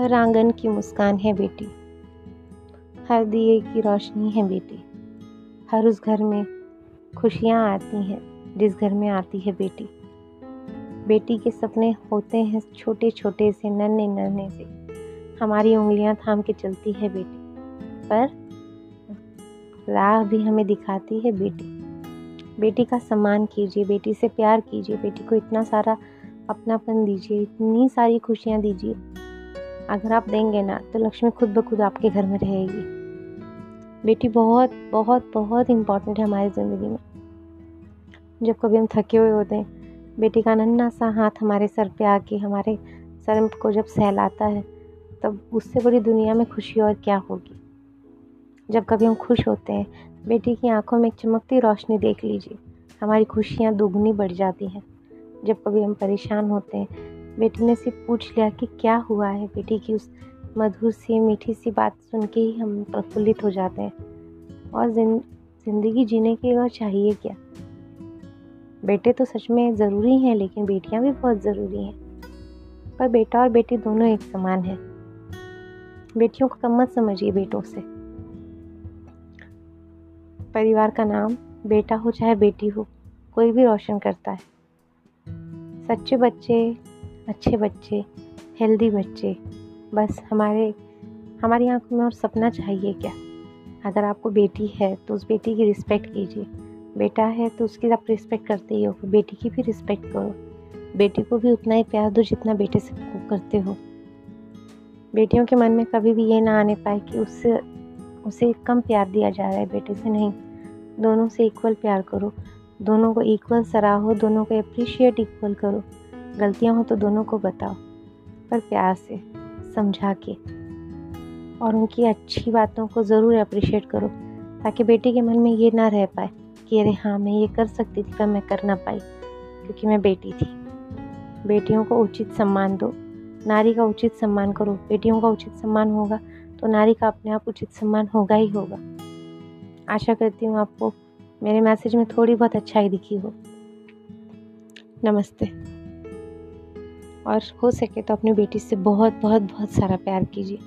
हर आँगन की मुस्कान है बेटी। हर दिए की रोशनी है बेटी। हर उस घर में खुशियाँ आती हैं जिस घर में आती है बेटी। बेटी के सपने होते हैं छोटे छोटे से नन्हे नन्हे से। हमारी उंगलियाँ थाम के चलती है बेटी। पर राह भी हमें दिखाती है बेटी। बेटी का सम्मान कीजिए, बेटी से प्यार कीजिए, बेटी को इतना सारा अपनापन दीजिए, इतनी सारी खुशियाँ दीजिए। अगर आप देंगे ना तो लक्ष्मी खुद ब खुद आपके घर में रहेगी। बेटी बहुत बहुत बहुत इम्पोर्टेंट है हमारी ज़िंदगी में। जब कभी हम थके हुए होते हैं, बेटी का नन्ना सा हाथ हमारे सर पे आके, हमारे सर को जब सहलाता है, तब उससे बड़ी दुनिया में खुशी और क्या होगी? जब कभी हम खुश होते हैं, बेटी की आँखों में एक चमकती रोशनी देख लीजिए, हमारी खुशियाँ दोगुनी बढ़ जाती हैं। जब कभी हम परेशान होते हैं बेटी ने सिर्फ़ पूछ लिया कि क्या हुआ है बेटी की उस मधुर सी मीठी सी बात सुन के ही हम प्रफुल्लित हो जाते हैं। और ज़िंदगी जीने के और चाहिए क्या? बेटे तो सच में ज़रूरी हैं, लेकिन बेटियाँ भी बहुत ज़रूरी हैं। पर बेटा और बेटी दोनों एक समान हैं। बेटियों को कम मत समझिए बेटों से। परिवार का नाम बेटा हो चाहे बेटी हो, कोई भी रोशन करता है। सच्चे बच्चे अच्छे बच्चे हेल्दी बच्चे। बस हमारे, हमारी आँखों में और सपना चाहिए क्या? अगर आपको बेटी है तो उस बेटी की रिस्पेक्ट कीजिए। बेटा है तो उसकी आप रिस्पेक्ट करते ही हो बेटी की भी रिस्पेक्ट करो। बेटी को भी उतना ही प्यार दो जितना बेटे से करते हो। बेटियों के मन में कभी भी ये ना आने पाए कि उससे, उसे कम प्यार दिया जा रहा है बेटे से, नहीं। दोनों से इक्वल प्यार करो। दोनों को इक्वल सराहो, दोनों को अप्रिशिएट इक्वल करो। गलतियाँ हो तो दोनों को बताओ, पर प्यार से, समझा के। और उनकी अच्छी बातों को ज़रूर अप्रिशिएट करो, ताकि बेटी के मन में ये ना रह पाए कि अरे हाँ मैं ये कर सकती थी, पर मैं कर ना पाई, क्योंकि मैं बेटी थी। बेटियों को उचित सम्मान दो। नारी का उचित सम्मान करो। बेटियों का उचित सम्मान होगा तो नारी का अपने आप उचित सम्मान होगा ही होगा। आशा करती हूँ आपको मेरे मैसेज में थोड़ी बहुत अच्छाई दिखी हो। नमस्ते। और हो सके तो अपनी बेटी से बहुत बहुत बहुत सारा प्यार कीजिए।